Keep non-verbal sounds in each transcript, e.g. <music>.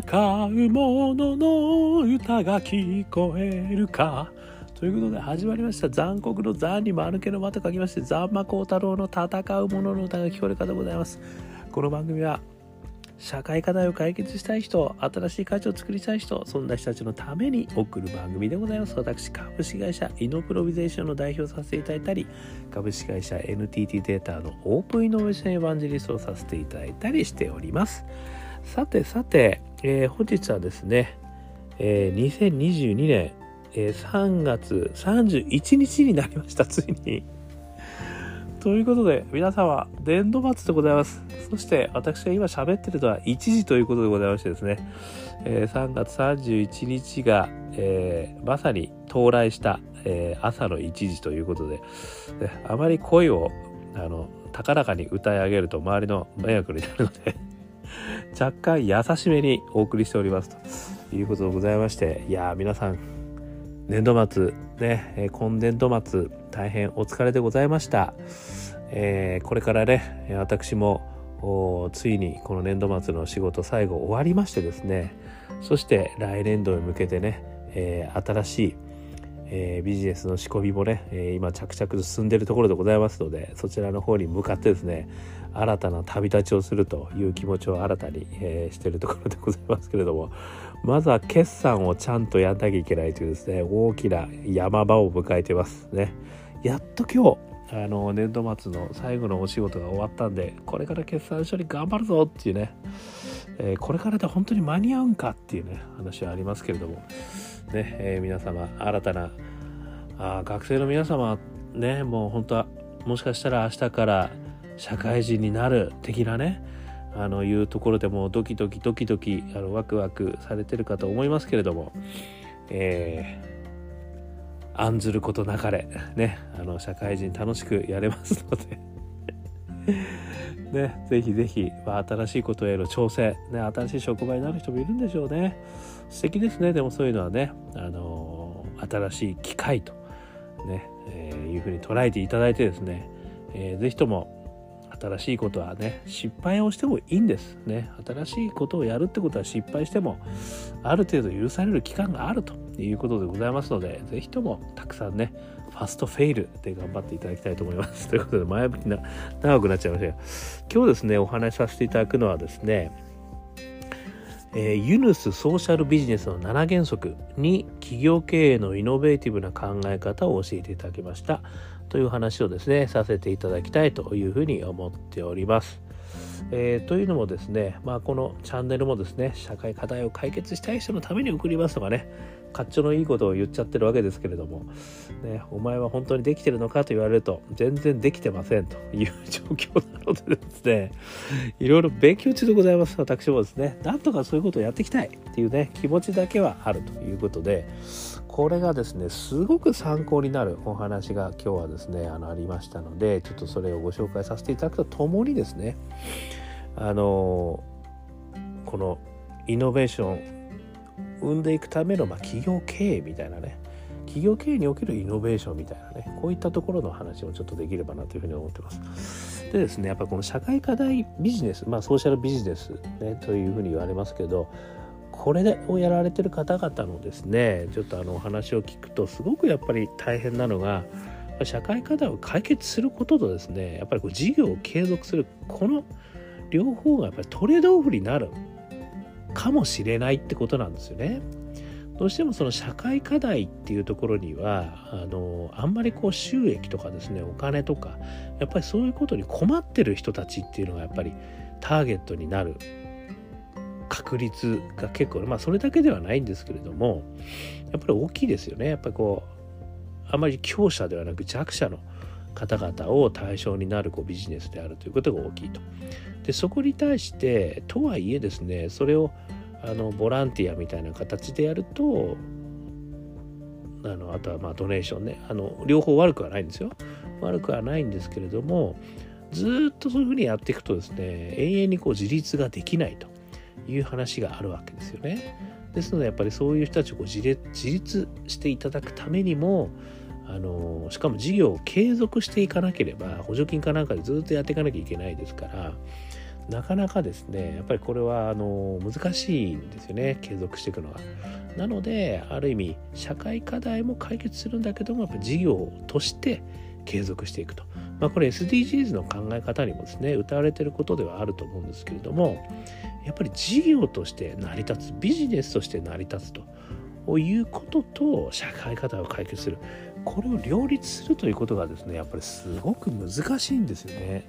戦う者の歌が聞こえるか。ということで始まりました。残酷の残に丸けの間と書きまして残魔高太郎の戦う者の歌が聞こえるかでございます。この番組は社会課題を解決したい人新しい価値を作りたい人そんな人たちのために送る番組でございます。私株式会社イノプロビゼーションの代表させていただいたり株式会社 NTT データのオープンイノベーションエヴァンジェリストをさせていただいたりしております。さてさて、えー、本日はですね、えー、2022年、えー、3月31日になりました、ついに。<laughs> ということで、皆様、年度末でございます。そして、私が今喋ってるのは1時ということでございましてですね、えー、3月31日が、えー、まさに到来した、えー、朝の1時ということで、あまり声をあの高らかに歌い上げると周りの迷惑になるので若干優しめにお送りしておりますということでございましていや皆さん年度末ね今年度末大変お疲れでございました、えー、これからね私もついにこの年度末の仕事最後終わりましてですね。そして来年度へ向けてね、えー、新しいえー、ビジネスの仕込みもね、えー、今着々と進んでいるところでございますのでそちらの方に向かってですね新たな旅立ちをするという気持ちを新たに、えー、しているところでございますけれどもまずは決算をちゃんとやんなきゃいけないというですね大きな山場を迎えてますね。やっと今日あの年度末の最後のお仕事が終わったんでこれから決算処理頑張るぞっていうね、えー、これからで本当に間に合うんかっていうね話はありますけれどもね、えー、皆様新たなあ学生の皆様ねもう本当はもしかしたら明日から社会人になる的なねあのいうところでもドキドキドキドキあのワクワクされてるかと思いますけれども、えー、案ずることなかれねあの社会人楽しくやれますので <laughs> ね、ぜひぜひ、まあ、新しいことへの挑戦、ね、新しい職場になる人もいるんでしょうね。素敵ですね、でもそういうのはね、あの、新しい機会とね、えー、いうふうに捉えていただいてですね、えー、ぜひとも新しいことはね失敗をしてもいいんですね。新しいことをやるってことは失敗してもある程度許される期間があるということでございますのでぜひともたくさんねファストフェイルで頑張っていただきたいと思います。ということで前向きな長くなっちゃいましたが今日ですねお話しさせていただくのはですねえー、ユヌスソーシャルビジネスの7原則に企業経営のイノベーティブな考え方を教えていただきましたという話をですねさせていただきたいというふうに思っております。えー、というのもですね、まあ、このチャンネルもですね社会課題を解決したい人のために送りますとかねかっちょのいいことを言っちゃってるわけですけれども、ね、お前は本当にできてるのかと言われると全然できてませんという状況なのでですねいろいろ勉強中でございます私もですね。なんとかそういうことをやっていきたいっていうね気持ちだけはあるということでこれがですねすごく参考になるお話が今日はですねあのありましたのでちょっとそれをご紹介させていただくとともにですねあのこのイノベーション生んでいくための、まあ、企業経営みたいなね企業経営におけるイノベーションみたいなねこういったところの話をちょっとできればなというふうに思ってますでですねやっぱこの社会課題ビジネスまあソーシャルビジネスねというふうに言われますけどこれをやられてる方々のですねちょっとあのお話を聞くとすごくやっぱり大変なのが社会課題を解決することとですねやっぱりこう事業を継続するこの両方がやっぱりトレードオフになるかもしれないってことなんですよね。どうしてもその社会課題っていうところにはあのあんまりこう収益とかですねお金とかやっぱりそういうことに困ってる人たちっていうのがやっぱりターゲットになる確率が結構まあそれだけではないんですけれどもやっぱり大きいですよねやっぱりこうあまり強者ではなく弱者の方々を対象になるこうビジネスであるということが大きいと。でそこに対してとはいえですねそれをあのボランティアみたいな形でやるとあのあとはまあドネーションね。あの両方悪くはないんですよ。悪くはないんですけれどもずっとそういうふうにやっていくとですね永遠にこう自立ができないという話があるわけですよね。ですのでやっぱりそういう人たちをこう自立していただくためにもあのしかも事業を継続していかなければ補助金かなんかでずっとやっていかなきゃいけないですからなかなかですねやっぱりこれはあの難しいんですよね継続していくのは。なのである意味社会課題も解決するんだけどもやっぱ事業として継続していくと。まあ、これ SDGs の考え方にもですね歌われてることではあると思うんですけれどもやっぱり事業として成り立つビジネスとして成り立つとをいうことと社会課題を解決するこれを両立するということがですねやっぱりすごく難しいんですよね。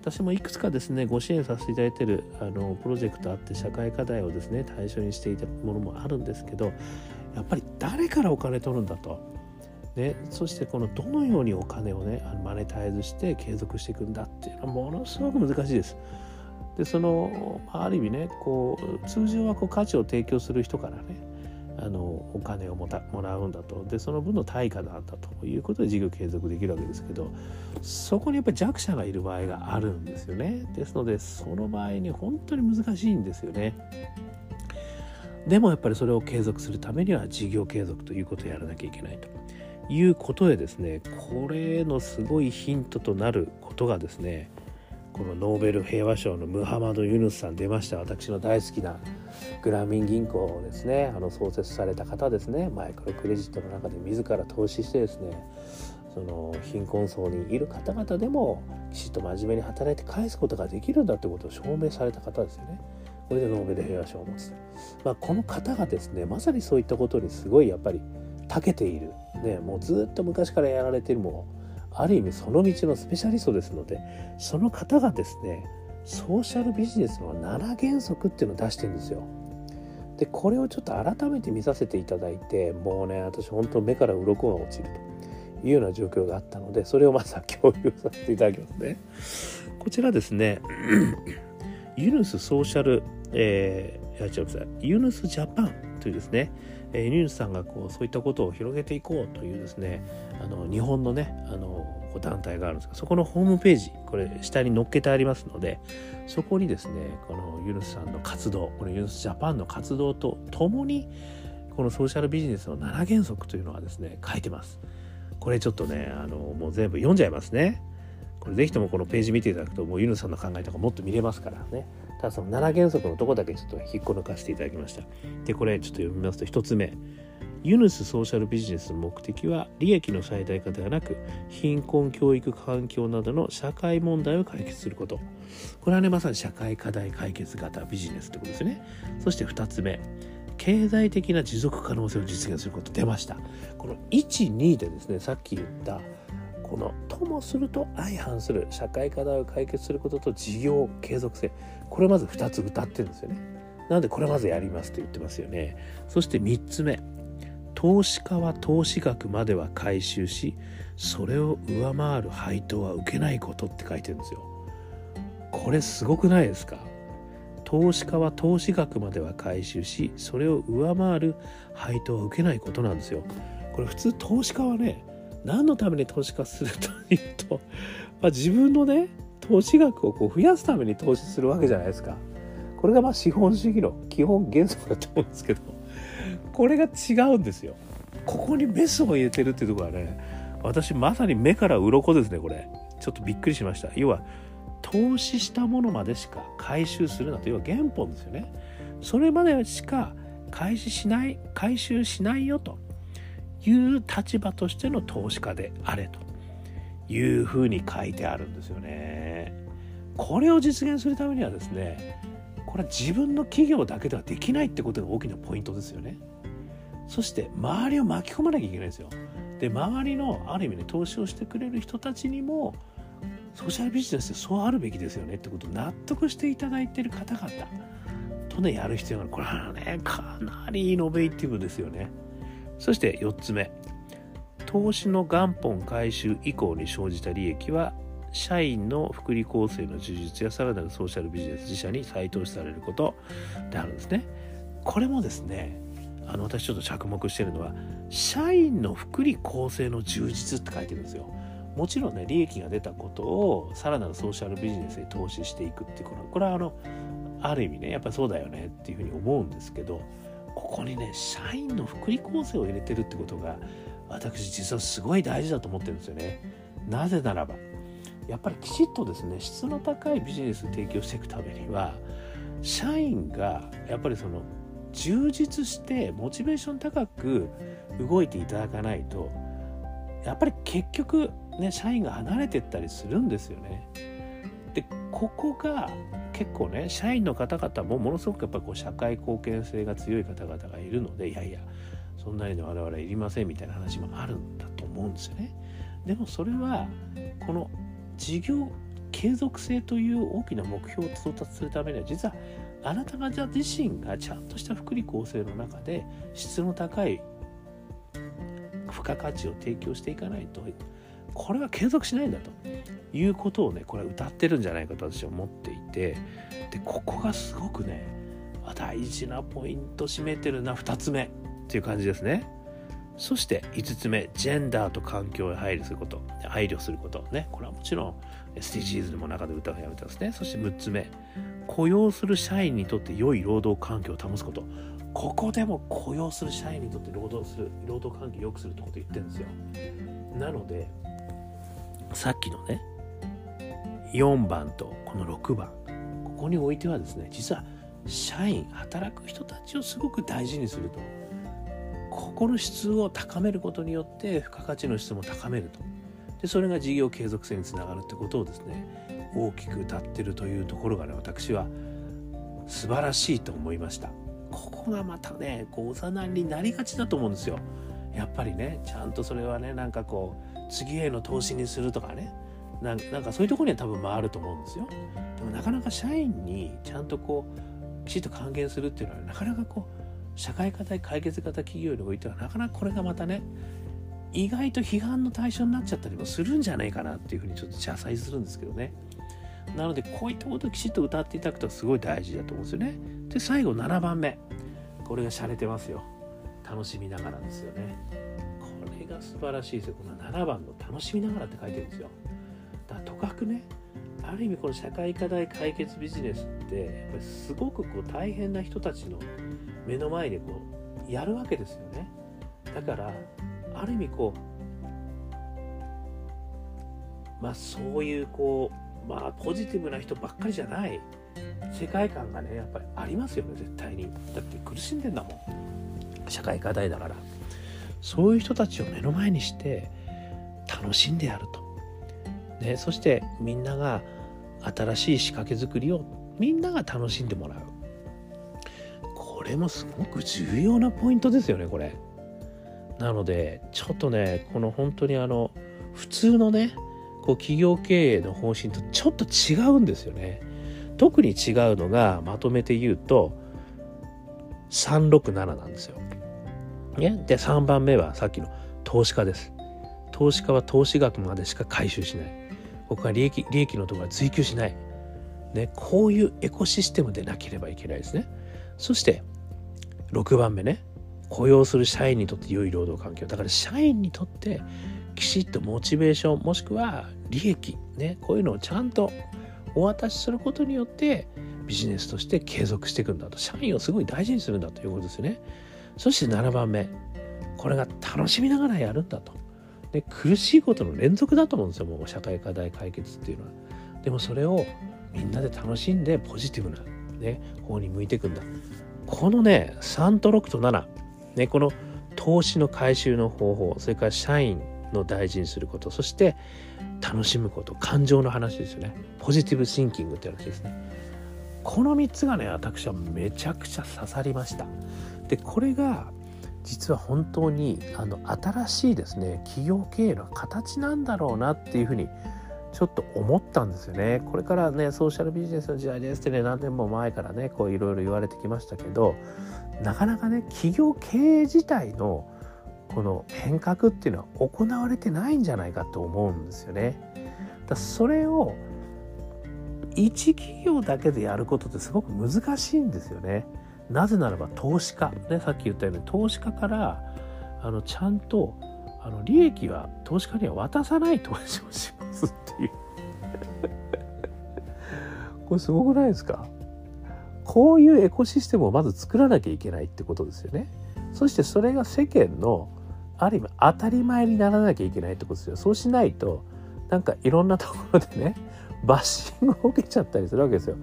私もいくつかですねご支援させていただいてるあのプロジェクトあって社会課題をですね対象にしていたものもあるんですけどやっぱり誰からお金取るんだと。ね、そしてこのどのようにお金をねマネタイズして継続していくんだっていうのはものすごく難しいです。でそのある意味ねこう通常はこう価値を提供する人からねあのお金をもたもらうんだと。でその分の対価なんだということで事業継続できるわけですけどそこにやっぱり弱者がいる場合があるんですよね。ですのでその場合に本当に難しいんですよね。でもやっぱりそれを継続するためには事業継続ということをやらなきゃいけないと。いうことでですねこれのすごいヒントとなることがですねこのノーベル平和賞のムハマド・ユヌスさん出ました。私の大好きなグラミン銀行をですね。あの創設された方ですね。マイクロクレジットの中で自ら投資してですね。その貧困層にいる方々でもきちっと真面目に働いて返すことができるんだということを証明された方ですよね。これでノーベル平和賞を持つ、まあ、この方がですねまさにそういったことにすごいやっぱり長けている、ね、もうずっと昔からやられてるものある意味その道のスペシャリストですのでその方がですねソーシャルビジネスの7原則っていうのを出してるんですよ。でこれをちょっと改めて見させていただいてもうね私本当目から鱗が落ちるというような状況があったのでそれをまずは共有させていただきますね。こちらですねユヌスソーシャル、えー、やっちゃいますユヌスジャパンというですねえー、ニュースさんがこうそういったことを広げていこうというですねあの日本のねあの団体があるんですがそこのホームページこれ下に載っけてありますのでそこにですねこのユヌスさんの活動このユヌスジャパンの活動とともにこのソーシャルビジネスの7原則というのはですね書いてます。これちょっとねあのもう全部読んじゃいますね。これぜひともこのページ見ていただくともうユヌさんの考えとかもっと見れますからねただその7原則のとこだけちょっと引っこ抜かせていただきました。でこれちょっと読みますと1つ目。ユヌスソーシャルビジネスの目的は利益の最大化ではなく貧困教育環境などの社会問題を解決すること。これはねまさに社会課題解決型ビジネスということですね。そして2つ目。経済的な持続可能性を実現すること。出ました。この12でですねさっき言ったこのともすると相反する社会課題を解決することと事業継続性。これまず2つ歌ってるんですよね。なのでこれまずやりますと言ってますよね。そして3つ目。投資家は投資額までは回収しそれを上回る配当は受けないことって書いてるんですよ。これすごくないですか？投資家は投資額までは回収しそれを上回る配当は受けないことなんですよ。これ普通投資家はね何のために投資家するというと、<laughs> まあ、自分のね投資額をこう増やすために投資するわけじゃないですか。これがまあ資本主義の基本原則だと思うんですけどこれが違うんですよ。ここにメスを入れてるっていうところはね私まさに目から鱗ですねこれ。ちょっとびっくりしました。要は投資したものまでしか回収するなと。要は原本ですよね。それまでしか回収しない回収しないよと。いう立場としての投資家であれというふうに書いてあるんですよね。これを実現するためにはですねこれは自分の企業だけではできないってことが大きなポイントですよね。そして周りを巻き込まなきゃいけないんですよ。で周りのある意味ね投資をしてくれる人たちにもソーシャルビジネスってそうあるべきですよねってことを納得していただいている方々とねやる必要があるこれはねかなりイノベーティブですよね。そして4つ目投資の元本回収以降に生じた利益は社員の福利厚生の充実やさらなるソーシャルビジネス自社に再投資されることであるんですね。これもですねあの私ちょっと着目してるのは社員の福利厚生の充実って書いてるんですよ。もちろんね利益が出たことをさらなるソーシャルビジネスに投資していくっていうここれはあのある意味ねやっぱりそうだよねっていうふうに思うんですけどここにね社員の福利厚生を入れてるってことが私実はすごい大事だと思ってるんですよね。なぜならばやっぱりきちっとですね質の高いビジネスを提供していくためには社員がやっぱりその充実してモチベーション高く動いていただかないとやっぱり結局ね社員が離れてったりするんですよね。でここが結構ね社員の方々もものすごくやっぱこう社会貢献性が強い方々がいるのでいやいやそんなに我々いりませんみたいな話もあるんだと思うんですよね。でもそれはこの事業継続性という大きな目標を到達するためには実はあなた方自身がちゃんとした福利厚生の中で質の高い付加価値を提供していかないとこれは継続しないんだと。いうことをねこれ歌ってるんじゃないかと私は思っていて。でここがすごくね大事なポイント占めてるな2つ目。っていう感じですね。そして5つ目。ジェンダーと環境へ配慮すること。配慮すること。ね。これはもちろん SDGs でも中で歌がやめてますね。そして6つ目。雇用する社員にとって良い労働環境を保つこと。ここでも雇用する社員にとって労働する労働環境を良くするってこと言ってるんですよ。なのでさっきのね4番とこの6番。ここにおいてはですね実は社員働く人たちをすごく大事にすると。ここの質を高めることによって付加価値の質も高めると。でそれが事業継続性につながるってことをですね大きく歌ってるというところがね私は素晴らしいと思いました。ここがまたねこうおざなりになりがちだと思うんですよ。やっぱりねちゃんとそれはねなんかこう次への投資にするとかね。なんかそういうとこには多分回ると思うんですよ。でもなかなか社員にちゃんとこうきちっと還元するっていうのはなかなかこう社会課題解決型企業においてはなかなかこれがまたね意外と批判の対象になっちゃったりもするんじゃないかなっていうふうにちょっと謝罪するんですけどね。なのでこういったことをきちっと歌っていただくとすごい大事だと思うんですよね。で最後7番目。これが洒落てますよ。楽しみながらですよね。が素晴らしいですよ。この7番の楽しみながらって書いてるんですよ。だからとかくねある意味この社会課題解決ビジネスってやっぱりすごくこう大変な人たちの目の前でこうやるわけですよね。だからある意味こうまあそういうこうまあポジティブな人ばっかりじゃない世界観がねやっぱりありますよね絶対に。だって苦しんでんだもん。社会課題だから。そういう人たちを目の前にして楽しんでやると、ね、そしてみんなが新しい仕掛け作りをみんなが楽しんでもらう。これもすごく重要なポイントですよねこれ。なのでちょっとねこの本当にあの普通のねこう企業経営の方針とちょっと違うんですよね。特に違うのがまとめて言うと367なんですよ、ね、で3番目はさっきの投資家です。投資家は投資額までしか回収しない。ここは利益利益のところは追求しない、ね、こういうエコシステムでなければいけないですね。そして6番目ね。雇用する社員にとって良い労働環境。だから社員にとってきちっとモチベーションもしくは利益ねこういうのをちゃんとお渡しすることによってビジネスとして継続していくんだと。社員をすごい大事にするんだということですよね。そして7番目これが楽しみながらやるんだと。で苦しいことの連続だと思うんですよもう社会課題解決っていうのは。でもそれをみんなで楽しんでポジティブなね方に向いていくんだ。このね3と6と7、ね、この投資の回収の方法それから社員の大事にすることそして楽しむこと感情の話ですよね。ポジティブシンキングって話ですね。この3つがね私はめちゃくちゃ刺さりました。でこれが実は本当にあの新しいですね企業経営の形なんだろうなっていうふうにちょっと思ったんですよね。これからねソーシャルビジネスの時代ですってね何年も前からねこういろいろ言われてきましたけどなかなかね企業経営自体のこの変革っていうのは行われてないんじゃないかと思うんですよね。だそれを一企業だけでやることってすごく難しいんですよね。なぜならば投資家、ね、さっき言ったように投資家からあのちゃんとあの利益は投資家には渡さない投資をしますっていう <laughs> これすごくないですか？こういうエコシステムをまず作らなきゃいけないってことですよね。そしてそれが世間のある意味当たり前にならなきゃいけないってことですよ。そうしないとなんかいろんなところでねバッシングを受けちゃったりするわけですよ。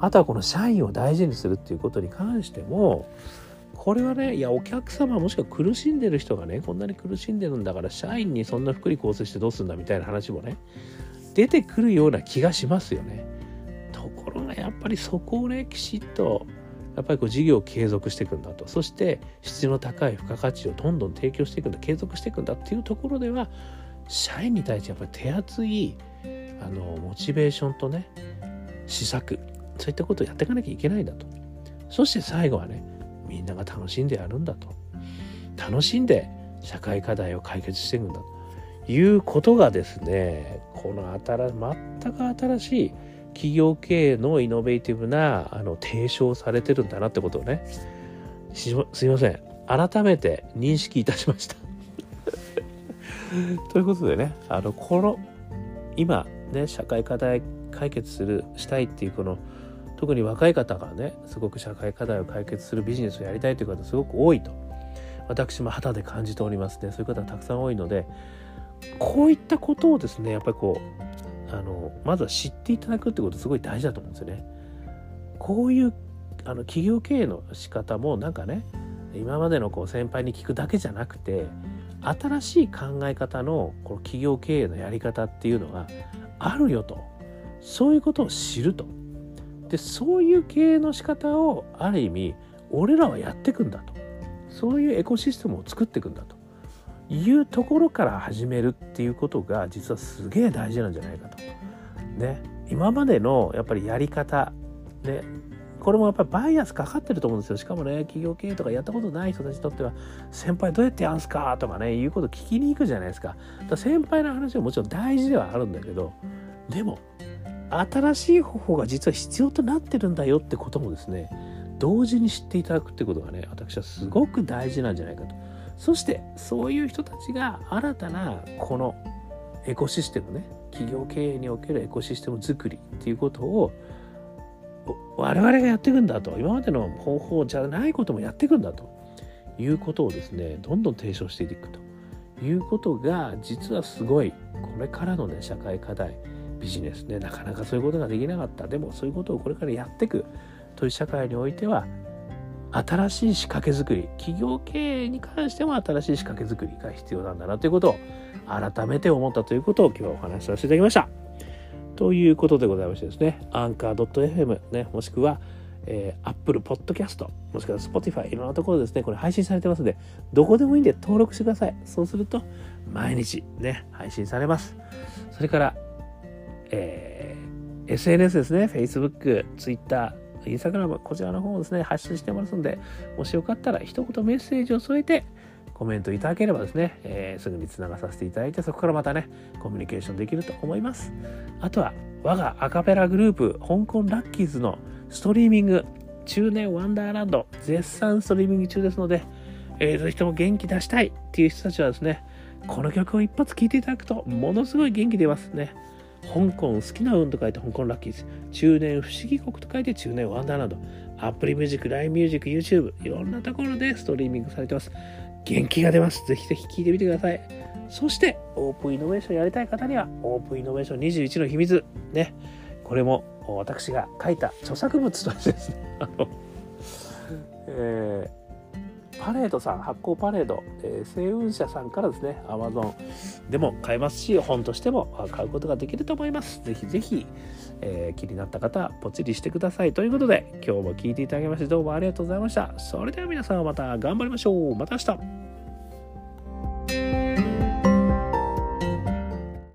あとはこの社員を大事にするっていうことに関してもこれはねいやお客様もしくは苦しんでる人がねこんなに苦しんでるんだから社員にそんな福利厚生してどうするんだみたいな話もね出てくるような気がしますよね。ところがやっぱりそこをねきちっとやっぱりこう事業を継続していくんだとそして質の高い付加価値をどんどん提供していくんだ継続していくんだっていうところでは社員に対してやっぱり手厚いあのモチベーションとね施策そういったことをやっていかなきゃいけないんだと。そして最後はねみんなが楽しんでやるんだと。楽しんで社会課題を解決していくんだと。いうことがですねこの新全く新しい企業経営のイノベーティブなあの提唱されてるんだなってことをね。すいません。改めて認識いたしました。<laughs> ということでねあのこの今ね社会課題解決するしたいっていうこの特に若い方がねすごく社会課題を解決するビジネスをやりたいという方すごく多いと。私も肌で感じておりますね。そういう方たくさん多いのでこういったことをですねやっぱりこうあのまずは知っていただくってことすごい大事だと思うんですよね。こういうあの企業経営の仕方もなんかね今までのこう先輩に聞くだけじゃなくて新しい考え方のこの企業経営のやり方っていうのがあるよと。そういうことを知ると。でそういう経営の仕方をある意味俺らはやっていくんだと。そういうエコシステムを作っていくんだと。いうところから始めるっていうことが実はすげえ大事なんじゃないかと。ね。今までのやっぱりやり方。ね。これもやっぱりバイアスかかってると思うんですよ。しかもね企業経営とかやったことない人たちにとっては先輩どうやってやんすかとかねいうこと聞きに行くじゃないですか。だか先輩の話はもちろん大事ではあるんだけどでも新しい方法が実は必要となってるんだよってこともですね同時に知っていただくってことがね私はすごく大事なんじゃないかと。そしてそういう人たちが新たなこのエコシステムね企業経営におけるエコシステム作りっていうことを我々がやっていくんだと。今までの方法じゃないこともやっていくんだと。いうことをですねどんどん提唱していくということが実はすごいこれからのね社会課題ビジネスねなかなかそういうことができなかった。でもそういうことをこれからやっていくという社会においては新しい仕掛け作り企業経営に関しても新しい仕掛け作りが必要なんだなということを改めて思ったということを今日はお話しさせていただきました。ということでございましてですねアンカー .fm ねもしくはえー、Apple Podcast もしくは Spotify いろんなところですねこれ配信されてますのでどこでもいいんで登録してください。そうすると毎日ね配信されます。それから、SNS ですね、Facebook、Twitter、Instagram、こちらの方をですね、発信してますので、もしよかったら一言メッセージを添えて、コメントいただければですね、えー、すぐにつながさせていただいて、そこからまたね、コミュニケーションできると思います。あとは、我がアカペラグループ、香港ラッキーズのストリーミング、中年ワンダーランド、絶賛ストリーミング中ですので、えー、ぜひとも元気出したいっていう人たちはですね、この曲を一発聴いていただくと、ものすごい元気出ますね。香港好きな運と書いて香港ラッキーズ中年不思議国と書いて中年ワンダーランド。アプリミュージック、LINE ミュージック、YouTube いろんなところでストリーミングされてます。元気が出ます。ぜひぜひ聴いてみてください。そしてオープンイノベーションやりたい方にはオープンイノベーション21の秘密。ね。これも私が書いた著作物としてですね、えーパレードさん、発行パレード、えー、星雲社さんからですね、Amazon でも買えますし、本としても買うことができると思います。ぜひぜひ、えー、気になった方は、ポチリしてください。ということで、今日も聞いていただきまして、どうもありがとうございました。それでは皆さんまた頑張りましょう。また明日